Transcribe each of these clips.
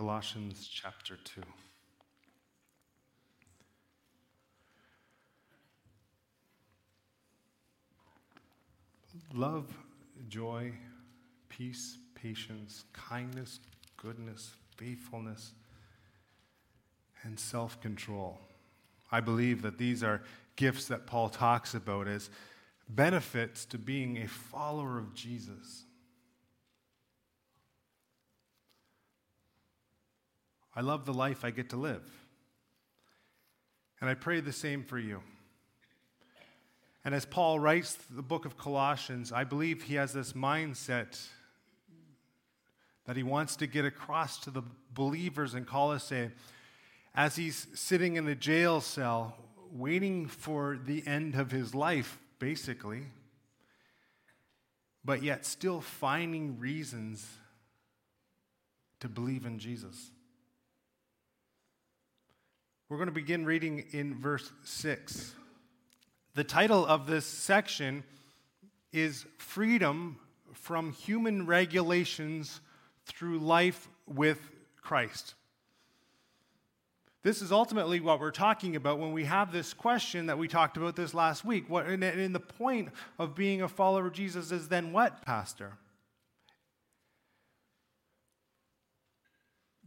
Colossians chapter 2. Love, joy, peace, patience, kindness, goodness, faithfulness, and self control. I believe that these are gifts that Paul talks about as benefits to being a follower of Jesus. I love the life I get to live. And I pray the same for you. And as Paul writes the book of Colossians, I believe he has this mindset that he wants to get across to the believers in Colossae as he's sitting in a jail cell waiting for the end of his life, basically, but yet still finding reasons to believe in Jesus. We're going to begin reading in verse 6. The title of this section is Freedom from Human Regulations Through Life with Christ. This is ultimately what we're talking about when we have this question that we talked about this last week. What, and, and the point of being a follower of Jesus is then what, Pastor?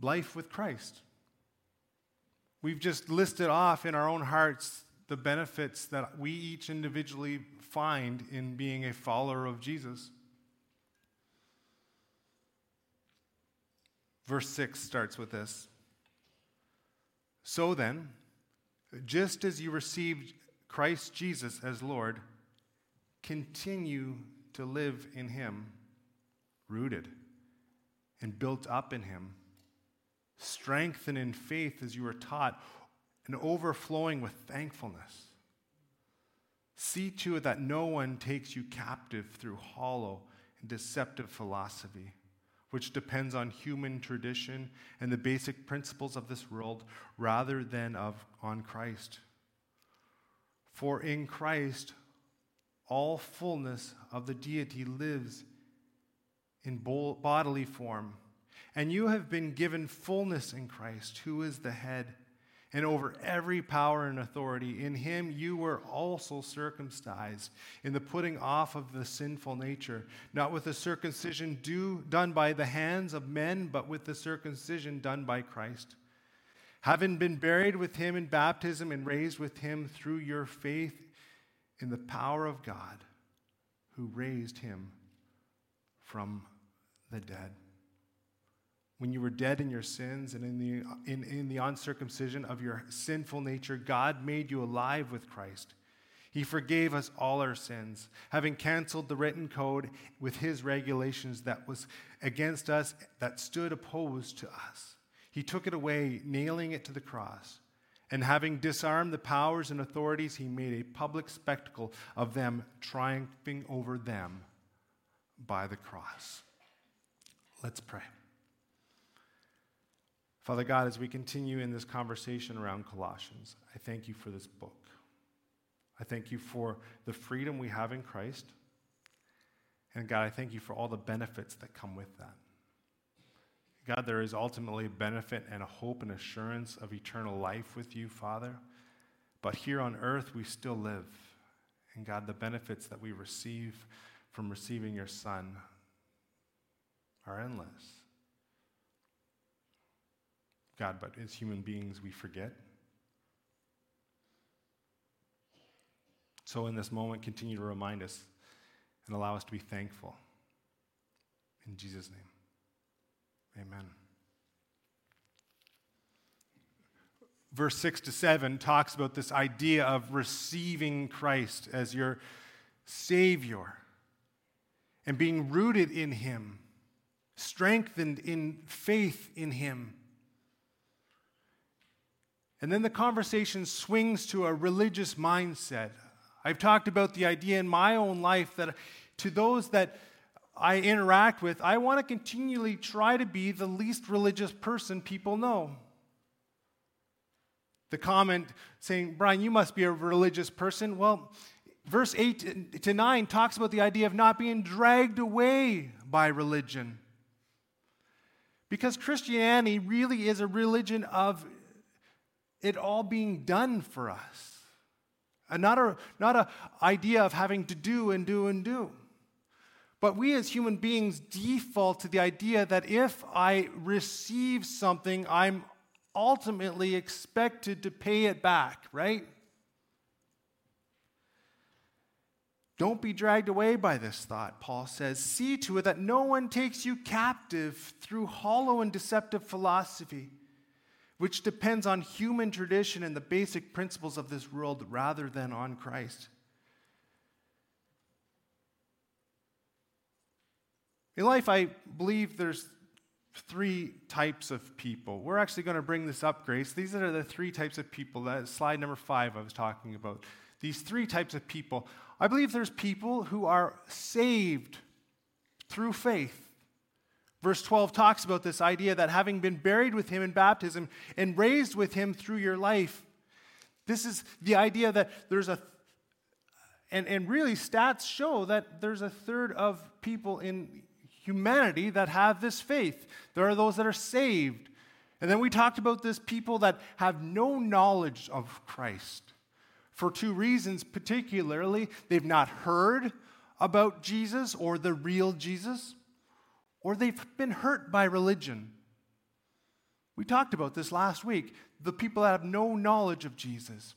Life with Christ. We've just listed off in our own hearts the benefits that we each individually find in being a follower of Jesus. Verse 6 starts with this. So then, just as you received Christ Jesus as Lord, continue to live in Him, rooted and built up in Him, strengthened in faith as you were taught, and overflowing with thankfulness. See to it that no one takes you captive through hollow and deceptive philosophy which depends on human tradition and the basic principles of this world rather than of, on Christ. For in Christ, all fullness of the deity lives in bodily form. And you have been given fullness in Christ, who is the head and over every power and authority. In him you were also circumcised in the putting off of the sinful nature, not with the circumcision done by the hands of men, but with the circumcision done by Christ. Having been buried with him in baptism and raised with him through your faith in the power of God, who raised him from the dead when you were dead in your sins and in the, in, in the uncircumcision of your sinful nature, God made you alive with Christ. He forgave us all our sins, having canceled the written code with his regulations that was against us, that stood opposed to us. He took it away, nailing it to the cross. And having disarmed the powers and authorities, he made a public spectacle of them, triumphing over them by the cross. Let's pray. Father God, as we continue in this conversation around Colossians, I thank you for this book. I thank you for the freedom we have in Christ. And God, I thank you for all the benefits that come with that. God, there is ultimately a benefit and a hope and assurance of eternal life with you, Father. But here on earth, we still live. And God, the benefits that we receive from receiving your Son are endless. God, but as human beings, we forget. So, in this moment, continue to remind us and allow us to be thankful. In Jesus' name, amen. Verse 6 to 7 talks about this idea of receiving Christ as your Savior and being rooted in Him, strengthened in faith in Him and then the conversation swings to a religious mindset. I've talked about the idea in my own life that to those that I interact with, I want to continually try to be the least religious person people know. The comment saying, Brian, you must be a religious person. Well, verse 8 to 9 talks about the idea of not being dragged away by religion. Because Christianity really is a religion of it all being done for us. And not a not a idea of having to do and do and do. But we as human beings default to the idea that if I receive something, I'm ultimately expected to pay it back, right? Don't be dragged away by this thought, Paul says. See to it that no one takes you captive through hollow and deceptive philosophy, which depends on human tradition and the basic principles of this world rather than on Christ. In life, I believe there's three types of people. We're actually going to bring this up, Grace. These are the three types of people. That slide number five I was talking about. These three types of people. I believe there's people who are saved through faith. Verse 12 talks about this idea that having been buried with him in baptism and raised with him through your life, this is the idea that there's a, and, and really stats show that there's a third of people in humanity that have this faith. There are those that are saved. And then we talked about this people that have no knowledge of Christ for two reasons, particularly. They've not heard about Jesus or the real Jesus, or they've been hurt by religion. We talked about this last week the people that have no knowledge of Jesus.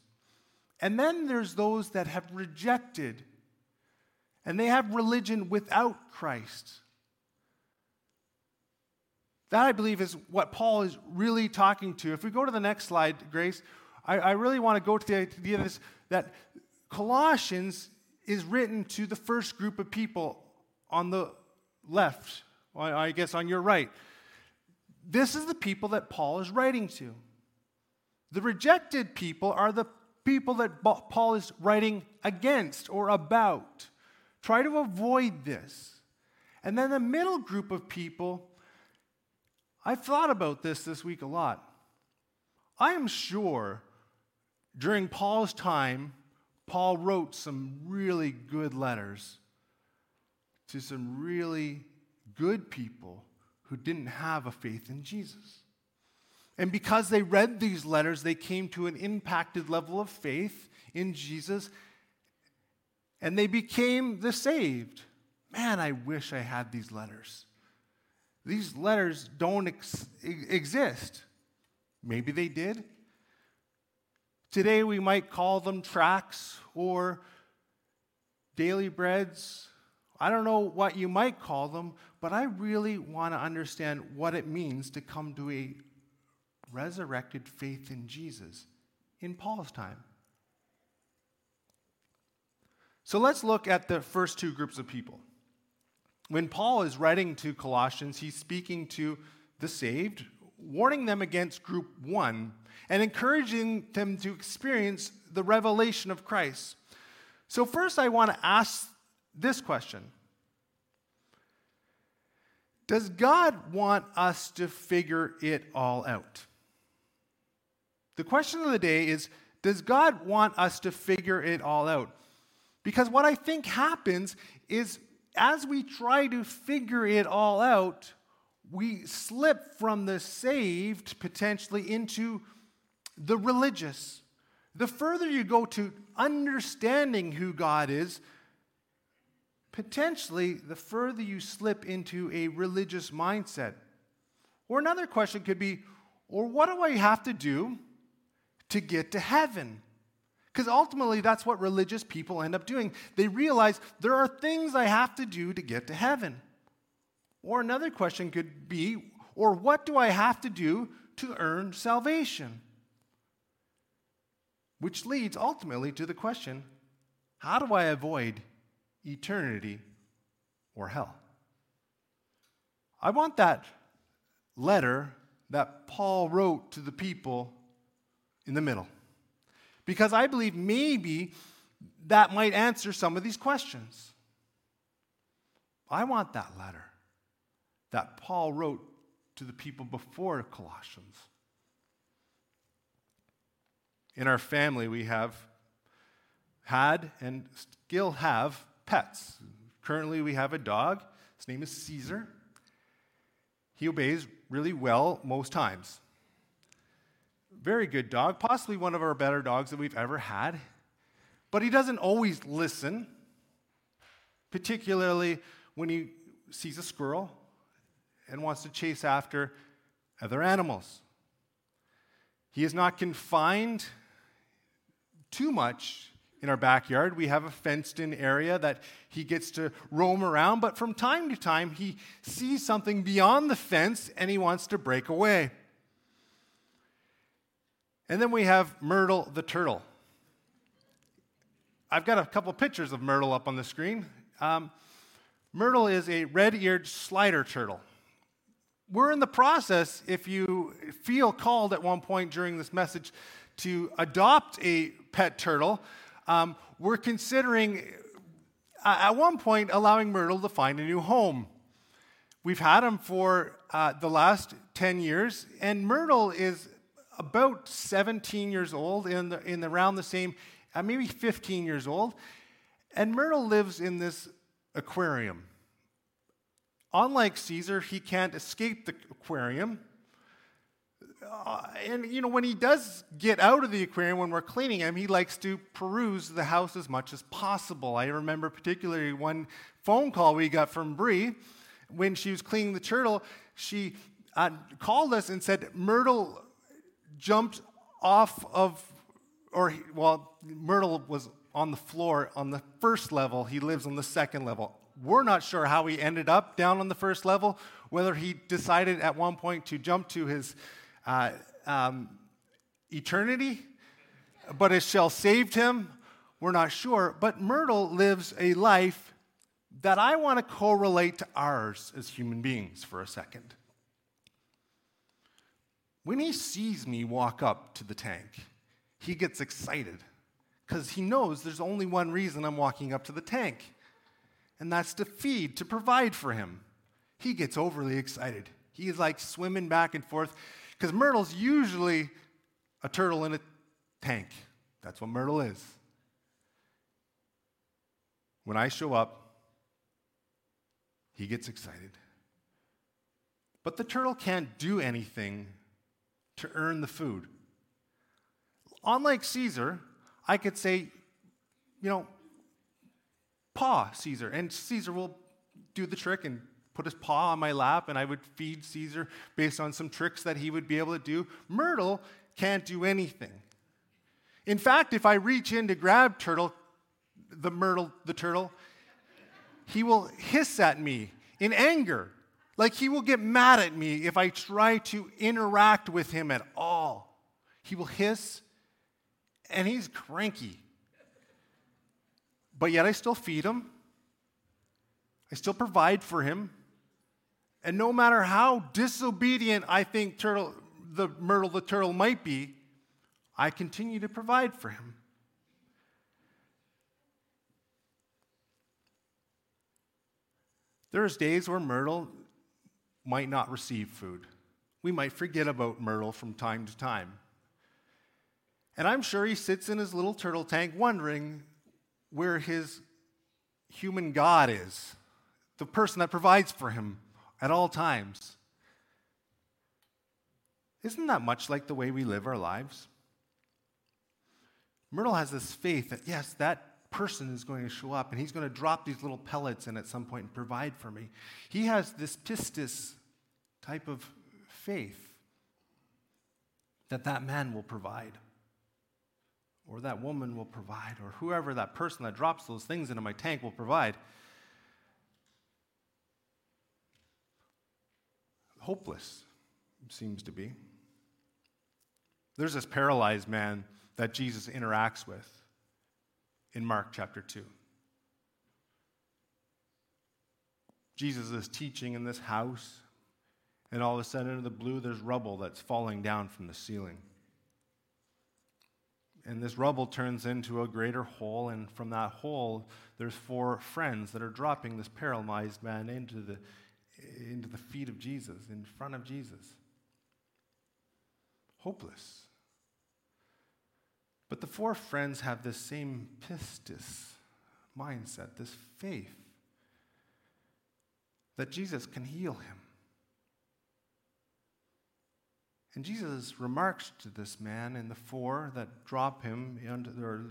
And then there's those that have rejected, and they have religion without Christ. That, I believe, is what Paul is really talking to. If we go to the next slide, Grace, I, I really want to go to the idea this, that Colossians is written to the first group of people on the left, I guess on your right. This is the people that Paul is writing to. The rejected people are the people that Paul is writing against or about. Try to avoid this. And then the middle group of people, I've thought about this this week a lot. I am sure during Paul's time, Paul wrote some really good letters to some really good people who didn't have a faith in Jesus. And because they read these letters, they came to an impacted level of faith in Jesus and they became the saved. Man, I wish I had these letters. These letters don't ex- exist. Maybe they did. Today we might call them tracts or daily breads. I don't know what you might call them, but I really want to understand what it means to come to a resurrected faith in Jesus in Paul's time. So let's look at the first two groups of people. When Paul is writing to Colossians, he's speaking to the saved, warning them against group one and encouraging them to experience the revelation of Christ. So, first, I want to ask this question Does God want us to figure it all out? The question of the day is Does God want us to figure it all out? Because what I think happens is as we try to figure it all out, we slip from the saved potentially into the religious. The further you go to understanding who God is, potentially the further you slip into a religious mindset. Or another question could be, or what do I have to do to get to heaven? Because ultimately, that's what religious people end up doing. They realize there are things I have to do to get to heaven. Or another question could be, or what do I have to do to earn salvation? Which leads ultimately to the question how do I avoid eternity or hell? I want that letter that Paul wrote to the people in the middle. Because I believe maybe that might answer some of these questions. I want that letter that Paul wrote to the people before Colossians. In our family, we have had and still have pets. Currently, we have a dog. His name is Caesar. He obeys really well most times. Very good dog, possibly one of our better dogs that we've ever had. But he doesn't always listen, particularly when he sees a squirrel and wants to chase after other animals. He is not confined too much in our backyard. We have a fenced in area that he gets to roam around, but from time to time he sees something beyond the fence and he wants to break away. And then we have Myrtle the turtle. I've got a couple pictures of Myrtle up on the screen. Um, Myrtle is a red eared slider turtle. We're in the process, if you feel called at one point during this message to adopt a pet turtle, um, we're considering uh, at one point allowing Myrtle to find a new home. We've had him for uh, the last 10 years, and Myrtle is about 17 years old, in, the, in around the same, uh, maybe 15 years old. And Myrtle lives in this aquarium. Unlike Caesar, he can't escape the aquarium. Uh, and, you know, when he does get out of the aquarium when we're cleaning him, he likes to peruse the house as much as possible. I remember particularly one phone call we got from Bree when she was cleaning the turtle. She uh, called us and said, Myrtle jumped off of, or, well, Myrtle was on the floor on the first level. He lives on the second level. We're not sure how he ended up down on the first level, whether he decided at one point to jump to his uh, um, eternity, but his shell saved him. We're not sure. But Myrtle lives a life that I want to correlate to ours as human beings for a second. When he sees me walk up to the tank, he gets excited because he knows there's only one reason I'm walking up to the tank and that's to feed, to provide for him. He gets overly excited. He's like swimming back and forth because Myrtle's usually a turtle in a tank. That's what Myrtle is. When I show up, he gets excited. But the turtle can't do anything to earn the food. Unlike Caesar, I could say, you know, paw Caesar. And Caesar will do the trick and put his paw on my lap, and I would feed Caesar based on some tricks that he would be able to do. Myrtle can't do anything. In fact, if I reach in to grab Turtle, the Myrtle, the turtle, he will hiss at me in anger. Like he will get mad at me if I try to interact with him at all. He will hiss, and he's cranky. But yet I still feed him. I still provide for him. And no matter how disobedient I think turtle, the Myrtle the turtle might be, I continue to provide for him. There's days where Myrtle might not receive food. We might forget about Myrtle from time to time. And I'm sure he sits in his little turtle tank wondering where his human God is, the person that provides for him at all times. Isn't that much like the way we live our lives? Myrtle has this faith that, yes, that person is going to show up and he's going to drop these little pellets in at some point and provide for me. He has this pistis type of faith that that man will provide or that woman will provide, or whoever that person that drops those things into my tank will provide. Hopeless, seems to be. There's this paralyzed man that Jesus interacts with in Mark chapter 2. Jesus is teaching in this house, and all of a sudden, in the blue, there's rubble that's falling down from the ceiling and this rubble turns into a greater hole, and from that hole, there's four friends that are dropping this paralyzed man into the, into the feet of Jesus, in front of Jesus. Hopeless. But the four friends have this same pistis mindset, this faith that Jesus can heal him. And Jesus remarks to this man and the four that drop him or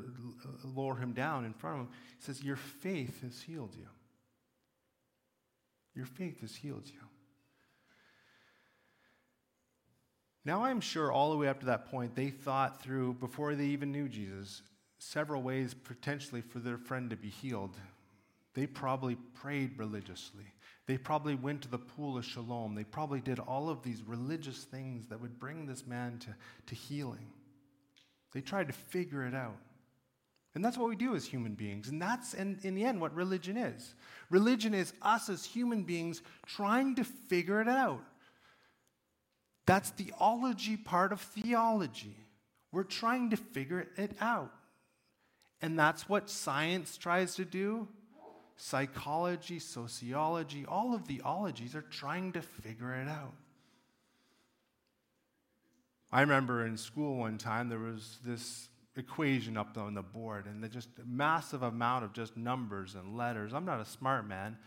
lower him down in front of him, he says, Your faith has healed you. Your faith has healed you. Now, I'm sure all the way up to that point, they thought through, before they even knew Jesus, several ways potentially for their friend to be healed. They probably prayed religiously. They probably went to the pool of Siloam. They probably did all of these religious things that would bring this man to, to healing. They tried to figure it out. And that's what we do as human beings. And that's, in, in the end, what religion is. Religion is us as human beings trying to figure it out. That's the ology part of theology. We're trying to figure it out. And that's what science tries to do psychology, sociology, all of the ologies are trying to figure it out. I remember in school one time there was this equation up on the board and the just massive amount of just numbers and letters. I'm not a smart man.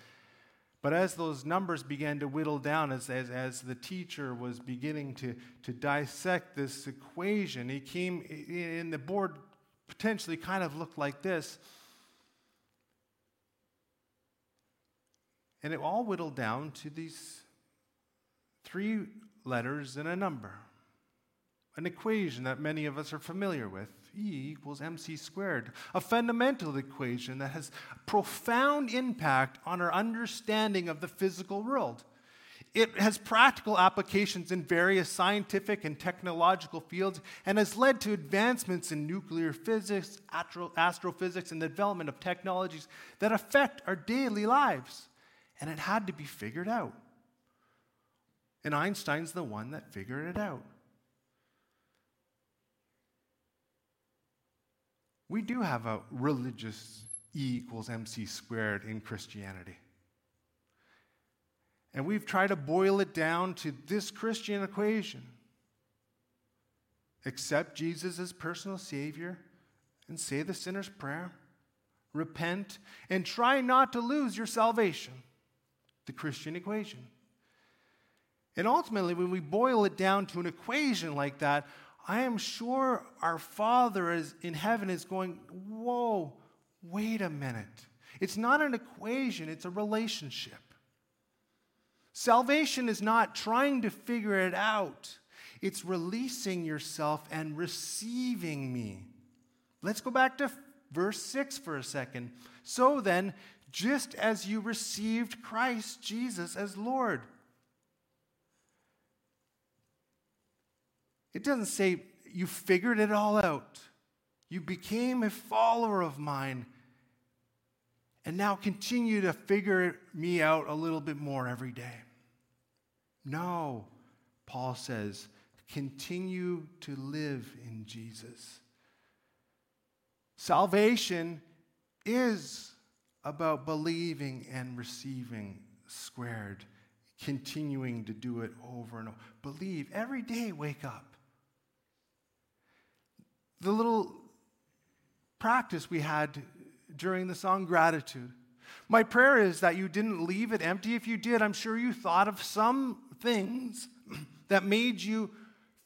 But as those numbers began to whittle down, as, as, as the teacher was beginning to, to dissect this equation, he came in the board potentially kind of looked like this. And it all whittled down to these three letters and a number. An equation that many of us are familiar with E equals mc squared, a fundamental equation that has profound impact on our understanding of the physical world. It has practical applications in various scientific and technological fields and has led to advancements in nuclear physics, astrophysics, and the development of technologies that affect our daily lives and it had to be figured out. And Einstein's the one that figured it out. We do have a religious E equals MC squared in Christianity. And we've tried to boil it down to this Christian equation accept Jesus as personal Savior and say the sinner's prayer, repent, and try not to lose your salvation the Christian equation. And ultimately, when we boil it down to an equation like that, I am sure our Father is in heaven is going, Whoa, wait a minute. It's not an equation, it's a relationship. Salvation is not trying to figure it out, it's releasing yourself and receiving me. Let's go back to verse 6 for a second. So then, just as you received Christ Jesus as Lord. It doesn't say you figured it all out. You became a follower of mine and now continue to figure me out a little bit more every day. No, Paul says, continue to live in Jesus. Salvation is about believing and receiving squared, continuing to do it over and over. Believe every day, wake up. The little practice we had during the song Gratitude. My prayer is that you didn't leave it empty. If you did, I'm sure you thought of some things that made you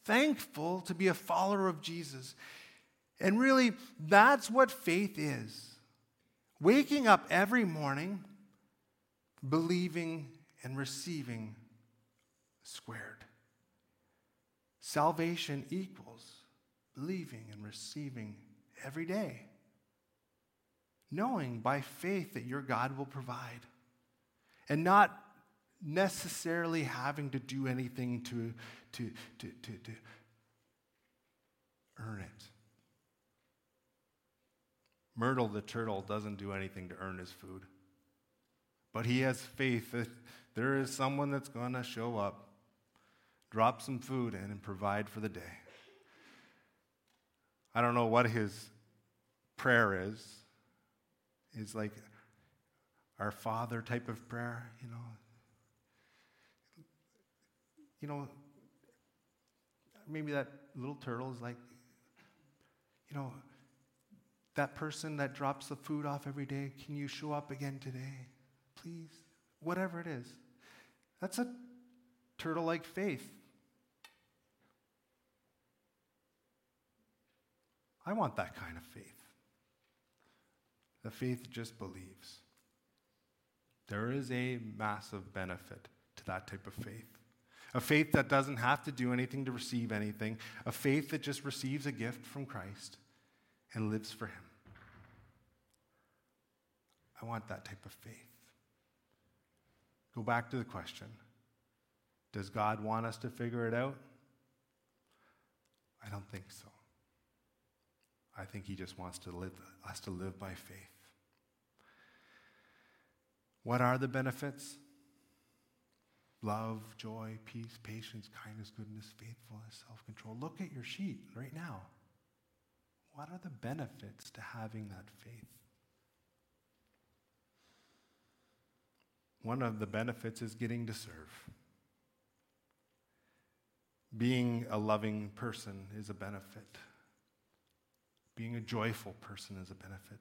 thankful to be a follower of Jesus. And really, that's what faith is waking up every morning, believing and receiving squared. Salvation equals believing and receiving every day, knowing by faith that your God will provide, and not necessarily having to do anything to, to, to, to, to earn it. Myrtle the turtle doesn't do anything to earn his food. But he has faith that there is someone that's going to show up, drop some food in, and provide for the day. I don't know what his prayer is. It's like our Father type of prayer, you know. You know, maybe that little turtle is like, you know, that person that drops the food off every day, can you show up again today? Please. Whatever it is. That's a turtle like faith. I want that kind of faith. The faith just believes. There is a massive benefit to that type of faith. A faith that doesn't have to do anything to receive anything, a faith that just receives a gift from Christ and lives for Him. I want that type of faith. Go back to the question Does God want us to figure it out? I don't think so. I think He just wants to live, us to live by faith. What are the benefits? Love, joy, peace, patience, kindness, goodness, faithfulness, self control. Look at your sheet right now. What are the benefits to having that faith? One of the benefits is getting to serve. Being a loving person is a benefit. Being a joyful person is a benefit.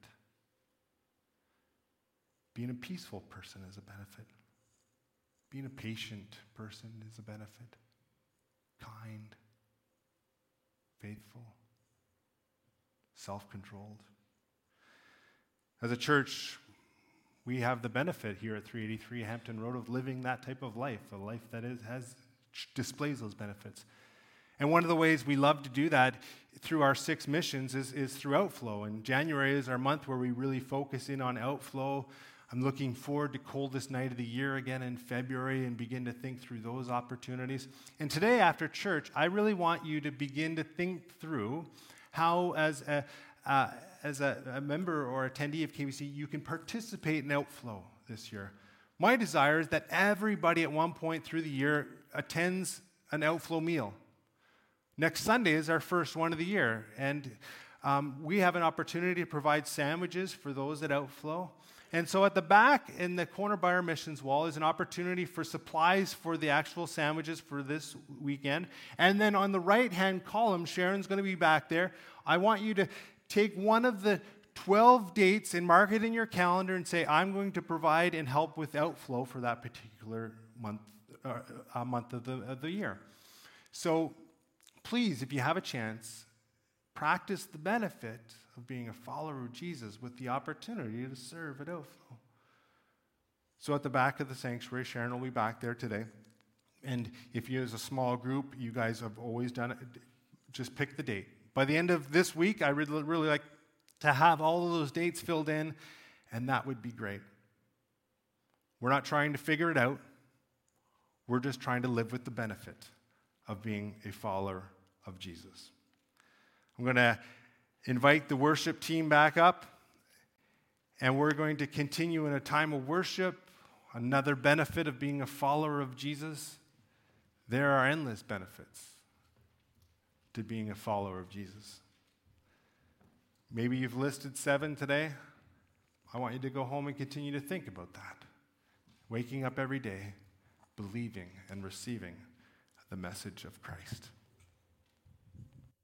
Being a peaceful person is a benefit. Being a patient person is a benefit. Kind, faithful, self controlled. As a church, we have the benefit here at 383 Hampton Road of living that type of life, a life that is, has, displays those benefits. And one of the ways we love to do that through our six missions is, is through outflow. And January is our month where we really focus in on outflow. I'm looking forward to coldest night of the year again in February and begin to think through those opportunities. And today after church, I really want you to begin to think through how, as a, uh, as a, a member or attendee of KBC, you can participate in outflow this year. My desire is that everybody at one point through the year attends an outflow meal. Next Sunday is our first one of the year, and um, we have an opportunity to provide sandwiches for those at outflow. And so at the back in the corner by our missions wall is an opportunity for supplies for the actual sandwiches for this weekend. And then on the right hand column, Sharon's going to be back there. I want you to take one of the 12 dates and mark it in your calendar and say, I'm going to provide and help with outflow for that particular month, uh, month of the, of the year. So please, if you have a chance, practice the benefit of being a follower of Jesus with the opportunity to serve at outflow. So at the back of the sanctuary, Sharon will be back there today. And if you, as a small group, you guys have always done it, just pick the date. By the end of this week, I really, really like to have all of those dates filled in, and that would be great. We're not trying to figure it out, we're just trying to live with the benefit of being a follower of Jesus. I'm going to invite the worship team back up, and we're going to continue in a time of worship. Another benefit of being a follower of Jesus there are endless benefits to being a follower of Jesus. Maybe you've listed seven today. I want you to go home and continue to think about that. Waking up every day, believing and receiving the message of Christ.